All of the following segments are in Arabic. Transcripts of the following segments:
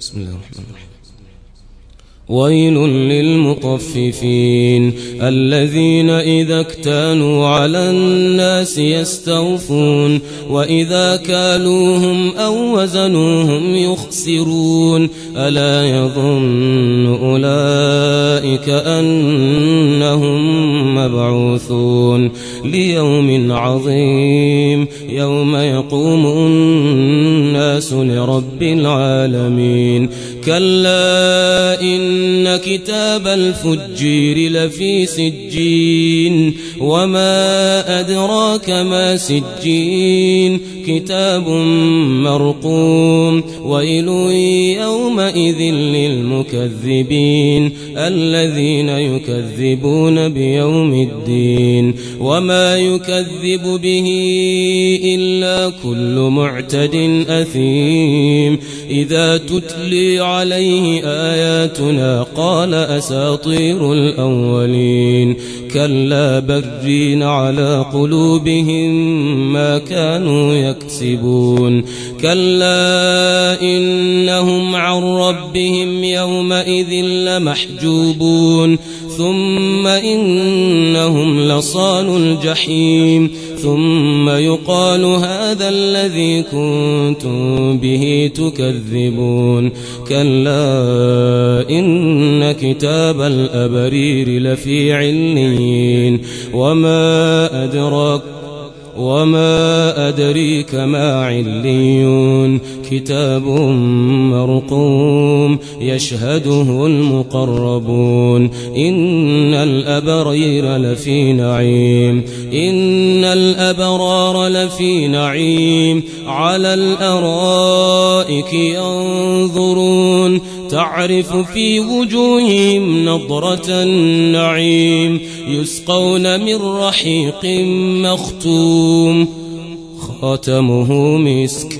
بسم الله الرحمن الرحيم. ويل للمطففين الذين إذا اكتانوا على الناس يستوفون وإذا كالوهم أو وزنوهم يخسرون ألا يظن أولئك أنهم مبعوثون ليوم عظيم يوم يقوم الناس لرب العالمين كلا إن كتاب الفجير لفي سجين وما أدراك ما سجين كتاب مرقوم ويل يومئذ للمكذبين الذين يكذبون بيوم الدين وما يكذب به إلا كل معتد أثيم إذا تتلي عليه آياتنا قال أساطير الأولين كلا برين على قلوبهم ما كانوا يكسبون كلا إنهم عن ربهم يومئذ لمحجوبون ثم إنهم لصال الجحيم. ثم يقال هذا الذي كنتم به تكذبون. كلا إن كتاب الأبرير لفي علين وما أدراك وما أدريك ما عليون كتاب مرقوم يشهده المقربون إن الأبرير لفي نعيم إن الأبرار لفي نعيم على الأرائك ينظرون تعرف في وجوههم نضرة النعيم يسقون من رحيق مختوم خاتمه مسك.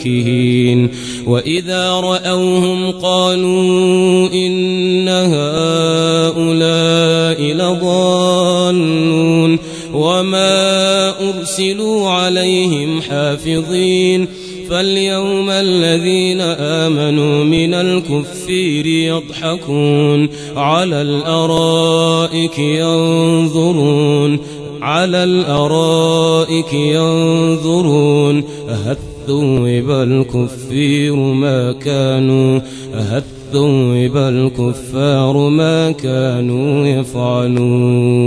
فاكهين وإذا رأوهم قالوا إن هؤلاء لضالون وما أرسلوا عليهم حافظين فاليوم الذين آمنوا من الكفير يضحكون على الأرائك ينظرون على الأرائك ينظرون ثوب الكفير ما كانوا أهت ثوب الكفار ما كانوا يفعلون.